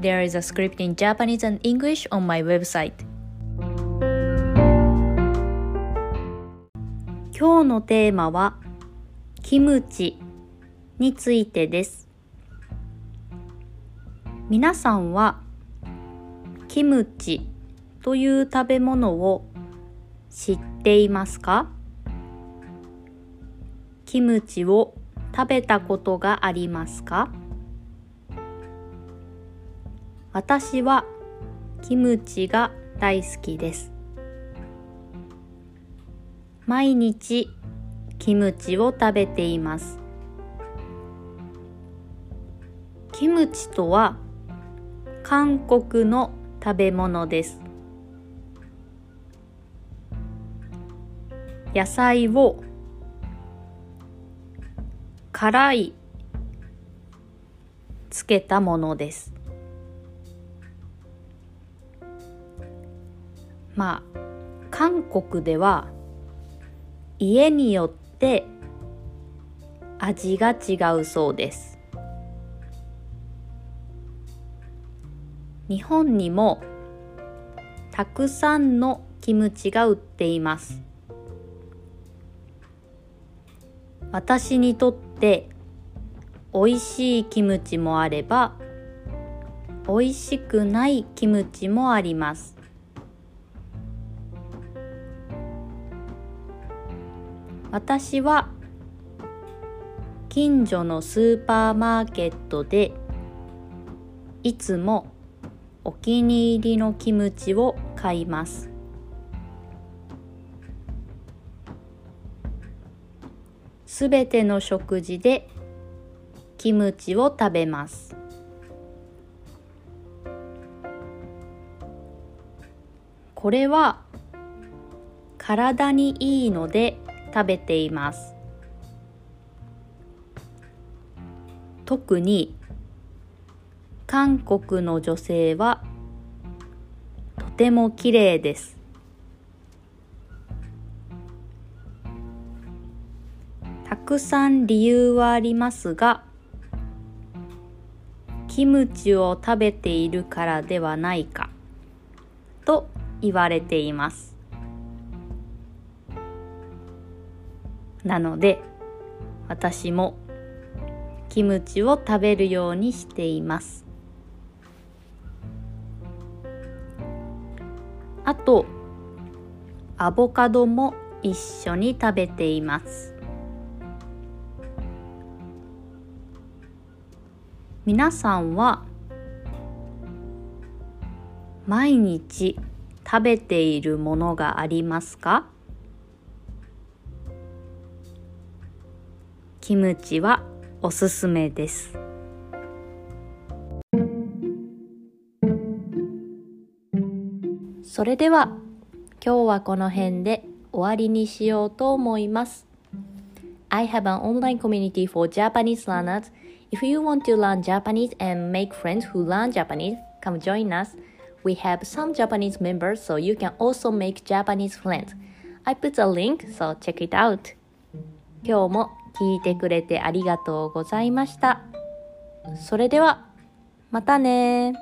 There is a script in Japanese and English on my website. 今日のテーマはキムチについてです。皆さんはキムチという食べ物を知っていますか？キムチを食べたことがありますか？私はキムチが大好きです。毎日キムチを食べています。キムチとは韓国の食べ物です。野菜を辛いつけたものです。まあ韓国では家によって味が違うそうです。日本にもたくさんのキムチが売っています。私にとって美味しいキムチもあれば美味しくないキムチもあります。私は近所のスーパーマーケットでいつもお気に入りのキムチを買います。すべての食事でキムチを食べます。これは体にいいので食べています。特に韓国の女性はとても綺麗です。たくさん理由はありますがキムチを食べているからではないかと言われています。なので私もキムチを食べるようにしています。あとアボカドも一緒に食べています。皆さんは毎日食べているものがありますか？キムチはおすすめですそれでは今日はこの辺で終わりにしようと思います I have an online community for Japanese learners. If you want to learn Japanese and make friends who learn Japanese, come join us. We have some Japanese members, so you can also make Japanese friends. I put a link, so check it out. 今日も聞いてくれてありがとうございました。それでは、またね